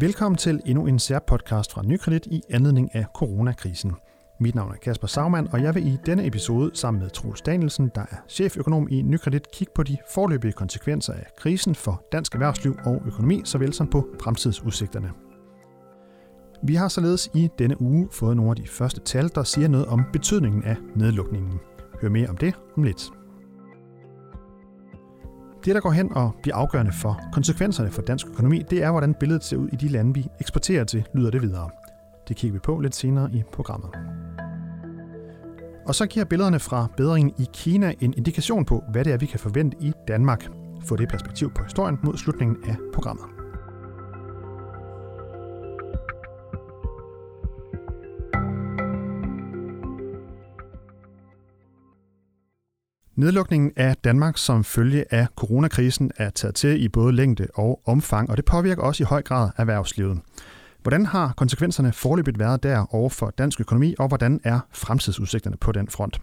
Velkommen til endnu en særpodcast fra Nykredit i anledning af coronakrisen. Mit navn er Kasper Sagmann, og jeg vil i denne episode sammen med Troels Danielsen, der er cheføkonom i Nykredit, kigge på de forløbige konsekvenser af krisen for dansk erhvervsliv og økonomi, såvel som på fremtidsudsigterne. Vi har således i denne uge fået nogle af de første tal, der siger noget om betydningen af nedlukningen. Hør mere om det om lidt. Det, der går hen og bliver afgørende for konsekvenserne for dansk økonomi, det er, hvordan billedet ser ud i de lande, vi eksporterer til, lyder det videre. Det kigger vi på lidt senere i programmet. Og så giver billederne fra bedringen i Kina en indikation på, hvad det er, vi kan forvente i Danmark. Få det perspektiv på historien mod slutningen af programmet. Nedlukningen af Danmark som følge af coronakrisen er taget til i både længde og omfang, og det påvirker også i høj grad erhvervslivet. Hvordan har konsekvenserne forløbet været der over for dansk økonomi, og hvordan er fremtidsudsigterne på den front?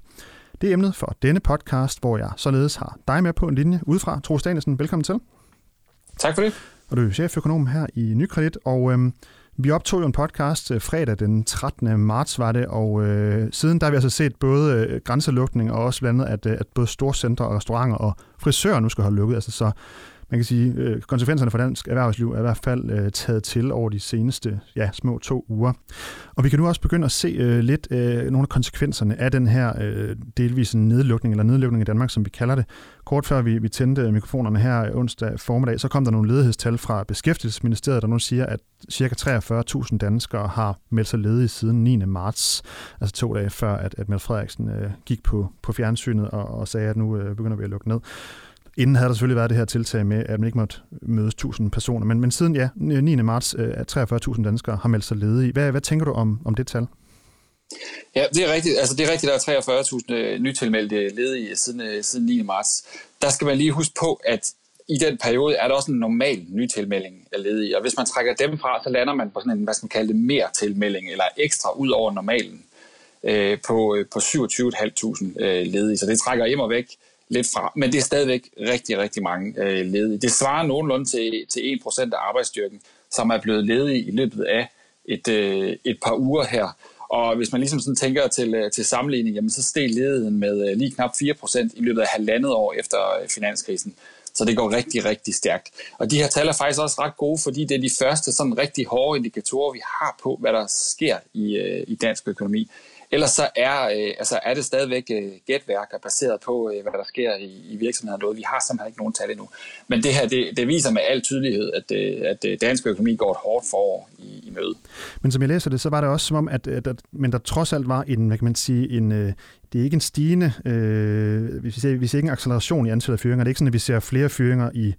Det er emnet for denne podcast, hvor jeg således har dig med på en linje udefra. Troels Danielsen, velkommen til. Tak for det. Og du er cheføkonom her i Nykredit, og øhm, vi optog jo en podcast øh, fredag den 13. marts, var det, og øh, siden der har vi altså set både øh, grænselukning og også blandt andet, at, øh, at både storcentre og restauranter og frisører nu skal holde lukket. Altså, så man kan sige, øh, konsekvenserne for dansk erhvervsliv er i hvert fald øh, taget til over de seneste ja, små to uger. Og vi kan nu også begynde at se øh, lidt øh, nogle af konsekvenserne af den her øh, delvise nedlukning, eller nedlukning i Danmark, som vi kalder det. Kort før vi, vi tændte mikrofonerne her onsdag formiddag, så kom der nogle ledighedstal fra Beskæftigelsesministeriet, der nu siger, at ca. 43.000 danskere har meldt sig ledige siden 9. marts, altså to dage før, at, at Mette Frederiksen øh, gik på, på fjernsynet og, og sagde, at nu øh, begynder vi at lukke ned. Inden havde der selvfølgelig været det her tiltag med, at man ikke måtte mødes 1000 personer, men, men siden ja, 9. marts øh, er 43.000 danskere har meldt sig ledige. Hvad, hvad tænker du om, om det tal? Ja, det er rigtigt. Altså, det er rigtigt, der er 43.000 øh, nytilmeldte ledige siden, øh, siden 9. marts. Der skal man lige huske på, at i den periode er der også en normal nytilmelding af ledige, og hvis man trækker dem fra, så lander man på sådan en, hvad skal man kalde det, mere tilmelding, eller ekstra ud over normalen, øh, på, på 27.500 øh, ledige. Så det trækker hjem og væk lidt fra, men det er stadigvæk rigtig, rigtig mange øh, ledige. Det svarer nogenlunde til, til 1% af arbejdsstyrken, som er blevet ledige i løbet af et, øh, et par uger her. Og hvis man ligesom sådan tænker til, øh, til sammenligning, jamen så steg ledigheden med øh, lige knap 4% i løbet af halvandet år efter øh, finanskrisen. Så det går rigtig, rigtig stærkt. Og de her tal er faktisk også ret gode, fordi det er de første sådan rigtig hårde indikatorer, vi har på, hvad der sker i, øh, i dansk økonomi. Ellers så er, øh, altså er det stadigvæk øh, gætværker baseret på, øh, hvad der sker i, i virksomheden. Vi har simpelthen ikke nogen tal endnu. Men det her, det, det viser med al tydelighed, at, øh, at øh, dansk økonomi går et hårdt forår i, i møde. Men som jeg læser det, så var det også som om, at, at, at men der trods alt var en, hvad kan man sige, en, øh, det er ikke en stigende, øh, vi, ser, vi ser ikke en acceleration i antallet af fyringer. Det er ikke sådan, at vi ser flere fyringer i,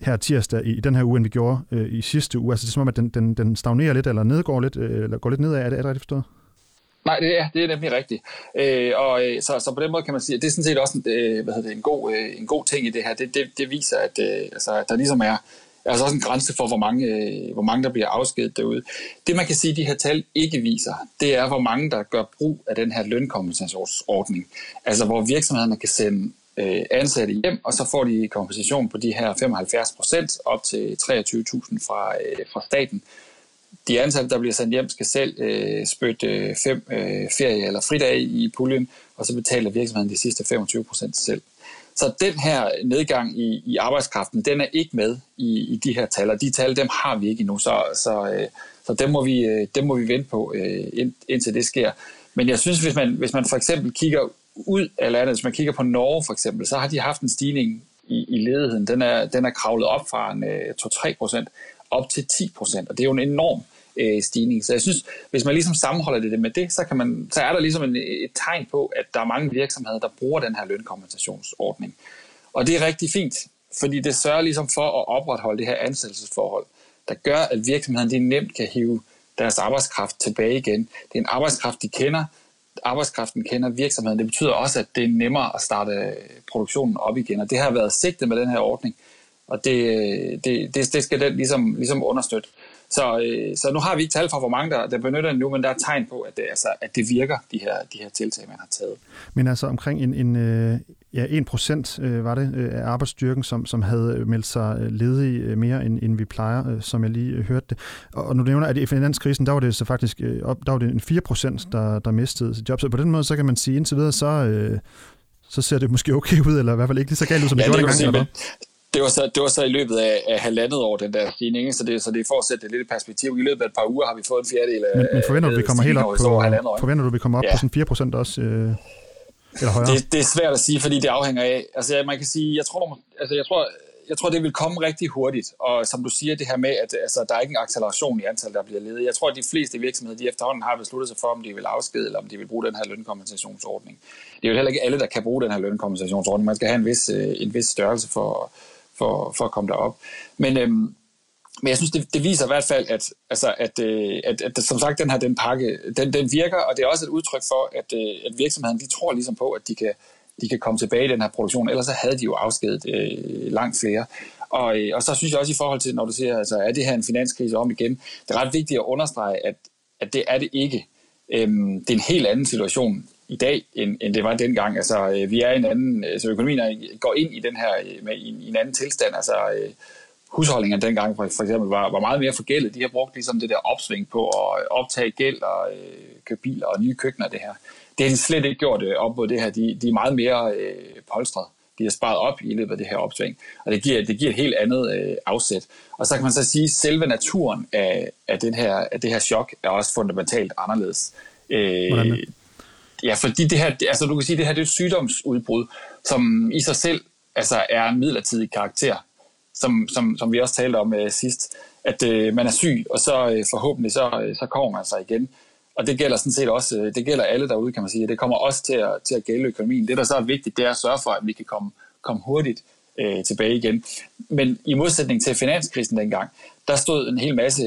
her tirsdag i, i den her uge, end vi gjorde øh, i sidste uge. Altså det er som om, at den, den, den stagnerer lidt, eller nedgår lidt, øh, eller går lidt nedad. Er det, er det rigtigt forstået? Nej, det er, det er nemlig rigtigt. Øh, og øh, så, så på den måde kan man sige, at det er sådan set også en, øh, hvad hedder det, en, god, øh, en god ting i det her. Det, det, det viser, at øh, altså, at der ligesom er altså også en grænse for, hvor mange, øh, hvor mange der bliver afskedet derude. Det man kan sige, at de her tal ikke viser, det er, hvor mange der gør brug af den her lønkompensationsordning. Altså hvor virksomhederne kan sende øh, ansatte hjem, og så får de kompensation på de her 75 procent op til 23.000 fra, øh, fra staten de ansatte, der bliver sendt hjem, skal selv øh, spytte øh, fem øh, ferie- eller fridage i puljen, og så betaler virksomheden de sidste 25 procent selv. Så den her nedgang i, i arbejdskraften, den er ikke med i, i de her tal, og de tal, dem har vi ikke endnu, så, så, øh, så dem, må vi, øh, dem må vi vente på, øh, ind, indtil det sker. Men jeg synes, hvis man, hvis man for eksempel kigger ud af landet, hvis man kigger på Norge for eksempel, så har de haft en stigning i, i ledigheden. Den er, den er kravlet op fra en øh, 2-3 procent op til 10 procent, og det er jo en enorm øh, stigning. Så jeg synes, hvis man ligesom sammenholder det med det, så, kan man, så er der ligesom en, et tegn på, at der er mange virksomheder, der bruger den her lønkompensationsordning. Og det er rigtig fint, fordi det sørger ligesom for at opretholde det her ansættelsesforhold, der gør, at virksomheden de nemt kan hive deres arbejdskraft tilbage igen. Det er en arbejdskraft, de kender. Arbejdskraften kender virksomheden. Det betyder også, at det er nemmere at starte produktionen op igen. Og det har været sigtet med den her ordning, og det, det, det, det skal den ligesom, ligesom understøtte. Så, øh, så nu har vi ikke tal for, hvor mange der, der benytter den nu, men der er tegn på, at det, altså, at det virker, de her, de her tiltag, man har taget. Men altså omkring en, en, øh, ja, 1 procent øh, var det øh, af arbejdsstyrken, som, som havde meldt sig ledige øh, mere, end, end vi plejer, øh, som jeg lige hørte det. Og, og nu nævner, at i finanskrisen, der var det så faktisk øh, op, der var det en 4 procent, der, der mistede sit job. Så på den måde, så kan man sige, indtil videre, så, øh, så ser det måske okay ud, eller i hvert fald ikke lige så galt ud, som ja, det gjorde dengang. Det var, så, det var så i løbet af, af halvandet år, den der stigning, så det, så det er for at sætte det lidt i perspektiv. I løbet af et par uger har vi fået en fjerdedel af Men, men forventer du, vi kommer helt op på, forventer du, vi kommer op ja. på sådan 4 procent også? Øh, eller højere? Det, det er svært at sige, fordi det afhænger af, altså man kan sige, jeg tror, altså jeg tror, jeg tror, det vil komme rigtig hurtigt. Og som du siger, det her med, at altså, der er ikke en acceleration i antal, der bliver ledige. Jeg tror, at de fleste virksomheder, de efterhånden har besluttet sig for, om de vil afskede, eller om de vil bruge den her lønkompensationsordning. Det er jo heller ikke alle, der kan bruge den her lønkompensationsordning. Man skal have en vis, øh, en vis størrelse for, for, for at komme derop. Men, øhm, men jeg synes, det, det viser i hvert fald, at, altså, at, øh, at, at, at som sagt, den her den pakke, den, den virker, og det er også et udtryk for, at, øh, at virksomheden de tror ligesom på, at de kan, de kan komme tilbage i den her produktion, ellers så havde de jo afskedet øh, langt flere. Og, øh, og så synes jeg også i forhold til, når du siger, altså, er det her en finanskrise om igen, det er ret vigtigt at understrege, at, at det er det ikke. Øhm, det er en helt anden situation i dag, end, end det var dengang. Altså, øh, vi er i en anden, altså økonomien går ind i den her øh, med, i, i en anden tilstand. Altså, øh, husholdningerne dengang for, for eksempel var, var meget mere forgældet. De har brugt ligesom det der opsving på at øh, optage gæld og øh, købe biler og nye køkkener det her. Det har de slet ikke gjort øh, op mod det her. De, de er meget mere øh, polstret. De har sparet op i løbet af det her opsving. Og det giver, det giver et helt andet øh, afsæt. Og så kan man så sige, at selve naturen af, af, den her, af det her chok er også fundamentalt anderledes. Øh, Ja, fordi det her, altså du kan sige, det her det er et sygdomsudbrud, som i sig selv altså, er en midlertidig karakter som, som, som vi også talte om uh, sidst, at uh, man er syg, og så uh, forhåbentlig så, uh, så kommer man sig igen. Og det gælder sådan set også, uh, det gælder alle derude, kan man sige. Det kommer også til at, til at gælde økonomien. Det, der så er vigtigt, det er at sørge for, at vi kan komme, komme hurtigt uh, tilbage igen. Men i modsætning til finanskrisen dengang, der stod en hel masse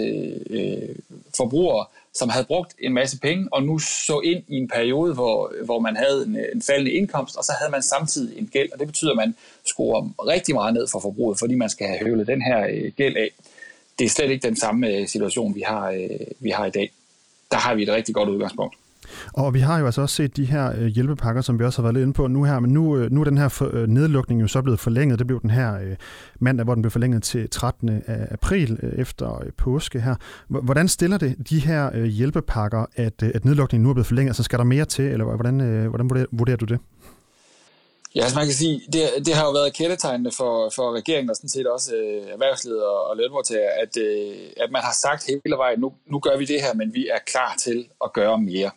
uh, forbrugere, som havde brugt en masse penge, og nu så ind i en periode, hvor, hvor man havde en, en faldende indkomst, og så havde man samtidig en gæld, og det betyder, at man skruer rigtig meget ned for forbruget, fordi man skal have høvlet den her øh, gæld af. Det er slet ikke den samme øh, situation, vi har, øh, vi har i dag. Der har vi et rigtig godt udgangspunkt. Og vi har jo altså også set de her øh, hjælpepakker, som vi også har været lidt inde på nu her, men nu, øh, nu er den her øh, nedlukning jo så blevet forlænget. Det blev den her mandag, hvor den blev forlænget til 13. april efter påske her. Hvordan stiller det de her hjælpepakker, at, at nedlukningen nu er blevet forlænget? Altså skal der mere til, eller hvordan, hvordan vurderer, du det? Ja, altså man kan sige, det, det har jo været kendetegnende for, for regeringen og sådan set også øh, erhvervslivet og, og lønmodtagere, at, øh, at man har sagt hele vejen, nu, nu gør vi det her, men vi er klar til at gøre mere.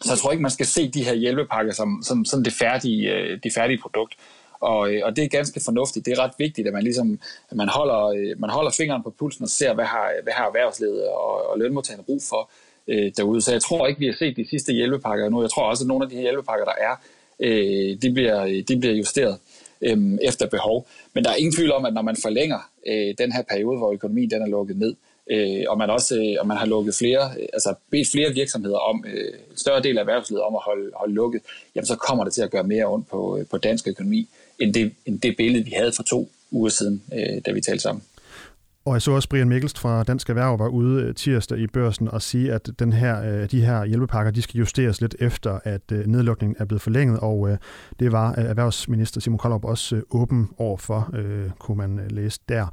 Så jeg tror ikke, man skal se de her hjælpepakker som, som, som det, færdige, øh, det færdige produkt. Og, øh, og det er ganske fornuftigt. Det er ret vigtigt, at man, ligesom, at man, holder, øh, man holder fingeren på pulsen og ser, hvad har, hvad har erhvervslivet og, og lønmodtagerne brug for øh, derude. Så jeg tror ikke, vi har set de sidste hjælpepakker nu. Jeg tror også, at nogle af de her hjælpepakker, der er, øh, de, bliver, de bliver justeret øh, efter behov. Men der er ingen tvivl om, at når man forlænger øh, den her periode, hvor økonomien den er lukket ned, øh, Øh, og man også øh, og man har lukket flere, øh, altså bedt flere virksomheder om, øh, en større del af erhvervslivet om at holde, holde lukket, jamen så kommer det til at gøre mere ondt på, øh, på dansk økonomi, end det, end det billede, vi havde for to uger siden, øh, da vi talte sammen. Og jeg så også Brian Mikkelst fra Dansk Erhverv var ude øh, tirsdag i børsen og sige, at den her, øh, de her hjælpepakker de skal justeres lidt efter, at nedlukningen er blevet forlænget, og det var erhvervsminister Simon Koldrup også åben over for, kunne man læse der.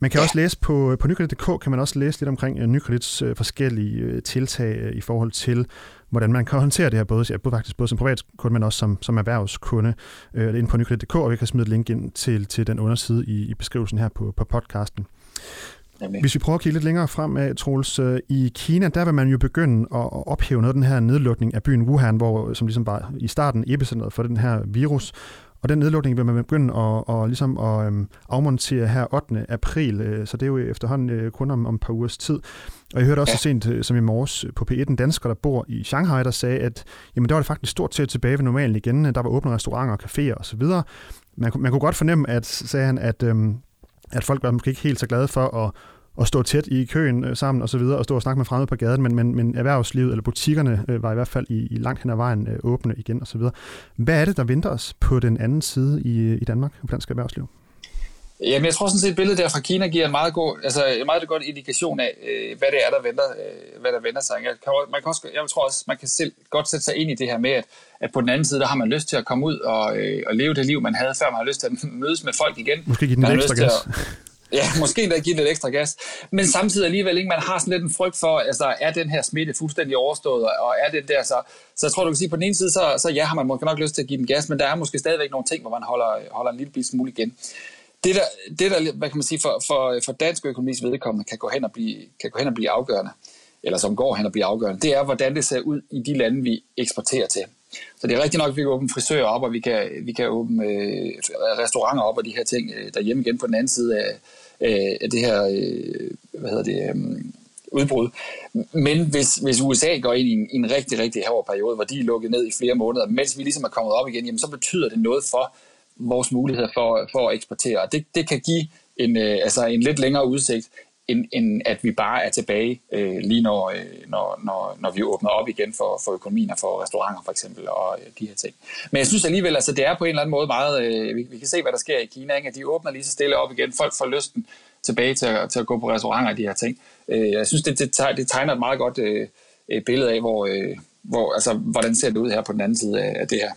Man kan ja. også læse på, på nykredit.dk, kan man også læse lidt omkring uh, Nykredits uh, forskellige uh, tiltag uh, i forhold til, hvordan man kan håndtere det her, både, ja, både faktisk både som privatkunde, men også som, som erhvervskunde. Uh, det er inde på nykredit.dk, og vi kan smide et link ind til, til den underside i, i beskrivelsen her på, på podcasten. Hvis vi prøver at kigge lidt længere frem af, Troels, i Kina, der vil man jo begynde at ophæve noget af den her nedlukning af byen Wuhan, hvor, som ligesom var i starten epicentret for den her virus, og den nedlukning vil man begynde at, og ligesom at øhm, afmontere her 8. april, øh, så det er jo efterhånden øh, kun om, om et par ugers tid. Og jeg hørte også ja. så sent øh, som i morges på P1 en dansker, der bor i Shanghai, der sagde, at jamen, der var det faktisk stort set tilbage ved normalen igen. Der var åbne restauranter og caféer osv. Man, man kunne godt fornemme, at, sagde han, at, øhm, at folk var måske ikke helt så glade for at at stå tæt i køen øh, sammen og så videre, og stå og snakke med fremmede på gaden, men, men, men erhvervslivet eller butikkerne øh, var i hvert fald i, i langt hen ad vejen øh, åbne igen og så videre. Hvad er det, der venter os på den anden side i, i Danmark, på dansk erhvervsliv? Jamen, jeg tror sådan set, at billedet der fra Kina giver en meget god, altså en meget god indikation af, øh, hvad det er, der venter, øh, hvad der venter sig. Jeg, kan, man kan også, jeg tror også, man kan selv godt sætte sig ind i det her med, at, at på den anden side, der har man lyst til at komme ud og, øh, og leve det liv, man havde før. Man har lyst til at mødes med folk igen. Måske give den man ekstra gas. Ja, måske endda give lidt ekstra gas. Men samtidig alligevel ikke, man har sådan lidt en frygt for, altså er den her smitte fuldstændig overstået, og er det der, så, så jeg tror, du kan sige, på den ene side, så, så ja, har man måske nok lyst til at give den gas, men der er måske stadigvæk nogle ting, hvor man holder, holder en lille smule igen. Det der, det der, hvad kan man sige, for, for, for dansk økonomis vedkommende kan gå hen og blive, kan gå hen og blive afgørende, eller som går hen og bliver afgørende, det er, hvordan det ser ud i de lande, vi eksporterer til. Så det er rigtigt nok, at vi kan åbne frisører op, og vi kan, vi kan åbne øh, restauranter op og de her ting øh, derhjemme igen på den anden side af, øh, af det her øh, hvad hedder det, øh, udbrud. Men hvis, hvis USA går ind i en, i en rigtig, rigtig hård periode, hvor de er lukket ned i flere måneder, mens vi ligesom er kommet op igen, jamen, så betyder det noget for vores muligheder for, for at eksportere. Det, det kan give en, øh, altså en lidt længere udsigt, end, end at vi bare er tilbage øh, lige når, øh, når, når, når vi åbner op igen for, for økonomien og for restauranter for eksempel og øh, de her ting. Men jeg synes alligevel, altså det er på en eller anden måde meget, øh, vi, vi kan se hvad der sker i Kina, ikke? at de åbner lige så stille op igen, folk får lysten tilbage til at, til at gå på restauranter og de her ting. Øh, jeg synes det, det, det tegner et meget godt øh, billede af, hvor, øh, hvor, altså, hvordan ser det ud her på den anden side af, af det her.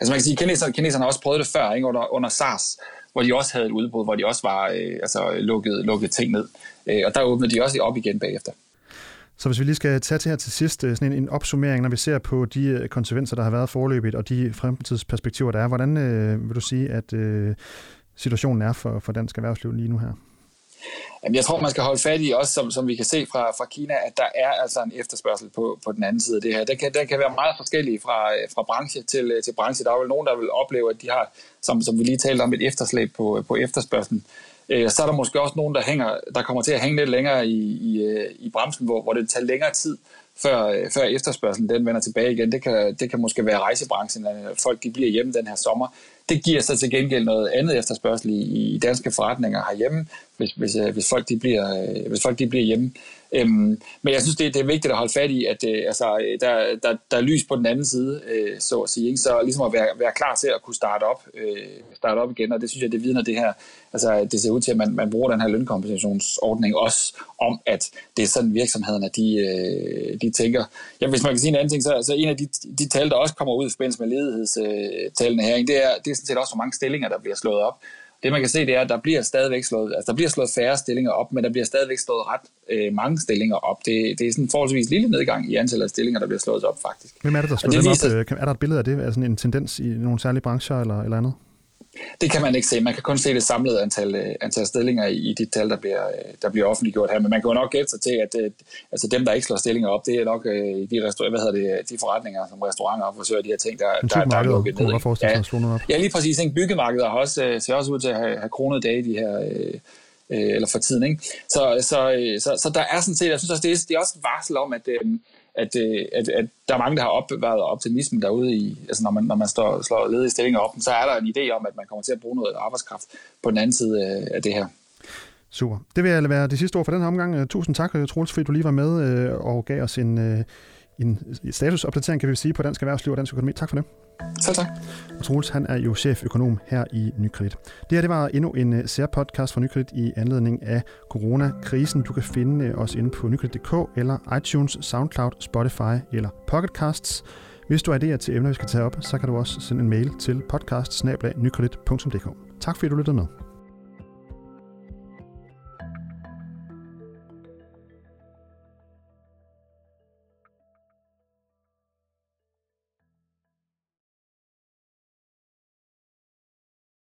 Altså man kan sige, at kineserne, kineserne har også prøvet det før, ikke? Under, under SARS, hvor de også havde et udbrud, hvor de også var øh, altså, lukket, lukket ting ned. Øh, og der åbnede de også op igen bagefter. Så hvis vi lige skal tage til her til sidst øh, sådan en, en opsummering, når vi ser på de øh, konsekvenser, der har været forløbet, og de fremtidsperspektiver, der er, hvordan øh, vil du sige, at øh, situationen er for, for dansk erhvervsliv lige nu her? Jamen, jeg tror, man skal holde fat i også, som, som vi kan se fra, fra Kina, at der er altså en efterspørgsel på, på den anden side af det her. Den kan, den kan være meget forskellig fra, fra branche til, øh, til branche. Der er vel nogen, der vil opleve, at de har, som, som vi lige talte om, et efterslæb på, på efterspørgselen. Øh, så er der måske også nogen, der, hænger, der kommer til at hænge lidt længere i, i, øh, i bremsen, hvor, hvor det tager længere tid, før, øh, før efterspørgselen den vender tilbage igen. Det kan, det kan måske være rejsebranchen, at øh, folk de bliver hjemme den her sommer. Det giver så til gengæld noget andet efterspørgsel i, i danske forretninger herhjemme, hvis, hvis, øh, hvis, folk, de bliver, hvis folk de bliver hjemme. Øhm, men jeg synes, det, det er vigtigt at holde fat i, at øh, altså, øh, der, der, der er lys på den anden side, øh, så at sige. Ikke? Så ligesom at være, være klar til at kunne starte op, øh, starte op igen, og det synes jeg, det vidner det her. Altså, det ser ud til, at man, man bruger den her lønkompensationsordning også om, at det er sådan virksomhederne, de, øh, de tænker. Ja, hvis man kan sige en anden ting, så, så en af de, de tal, der også kommer ud i forbindelse med ledighedstallene her, det er, det er sådan set også, hvor mange stillinger, der bliver slået op det man kan se, det er, at der bliver stadigvæk slået, altså der bliver slået færre stillinger op, men der bliver stadigvæk slået ret øh, mange stillinger op. Det, det er sådan en forholdsvis lille nedgang i antallet af stillinger, der bliver slået op faktisk. Hvem er det, der slår dem viser, op? Er der et billede af det? Er sådan en tendens i nogle særlige brancher eller, eller andet? Det kan man ikke se. Man kan kun se det samlede antal, øh, antal stillinger i de tal, der bliver, øh, der bliver offentliggjort her. Men man kan jo nok gætte sig til, at øh, altså dem, der ikke slår stillinger op, det er nok de, hvad hedder det, de forretninger, som restauranter og frisører, de her ting, der, der, der er lukket ned. Ja, ja, lige præcis. Ikke? Byggemarkedet har også, ser også ud til at have, have kronet dage de her øh, eller for tiden. Ikke? Så, så, øh, så, så, der er sådan set, jeg synes også, det er, det er også et varsel om, at, øh, at, øh, at, at der er mange, der har opbevaret optimismen derude i, altså når man, når man står, slår ledige stillinger op, så er der en idé om, at man kommer til at bruge noget arbejdskraft på den anden side øh, af det her. Super. Det vil jeg være det sidste ord for den her omgang. Øh, tusind tak, Troels, fordi du lige var med øh, og gav os en, øh, en statusopdatering, kan vi sige, på dansk erhvervsliv og dansk økonomi. Tak for det. Selv tak. Og Troels, han er jo cheføkonom her i Nykredit. Det her det var endnu en øh, særpodcast fra Nykredit i anledning af coronakrisen. Du kan finde øh, os inde på nykredit.dk eller iTunes, SoundCloud, Spotify eller Pocketcasts. Hvis du har idéer til emner, vi skal tage op, så kan du også sende en mail til podcast Tak fordi du lyttede med.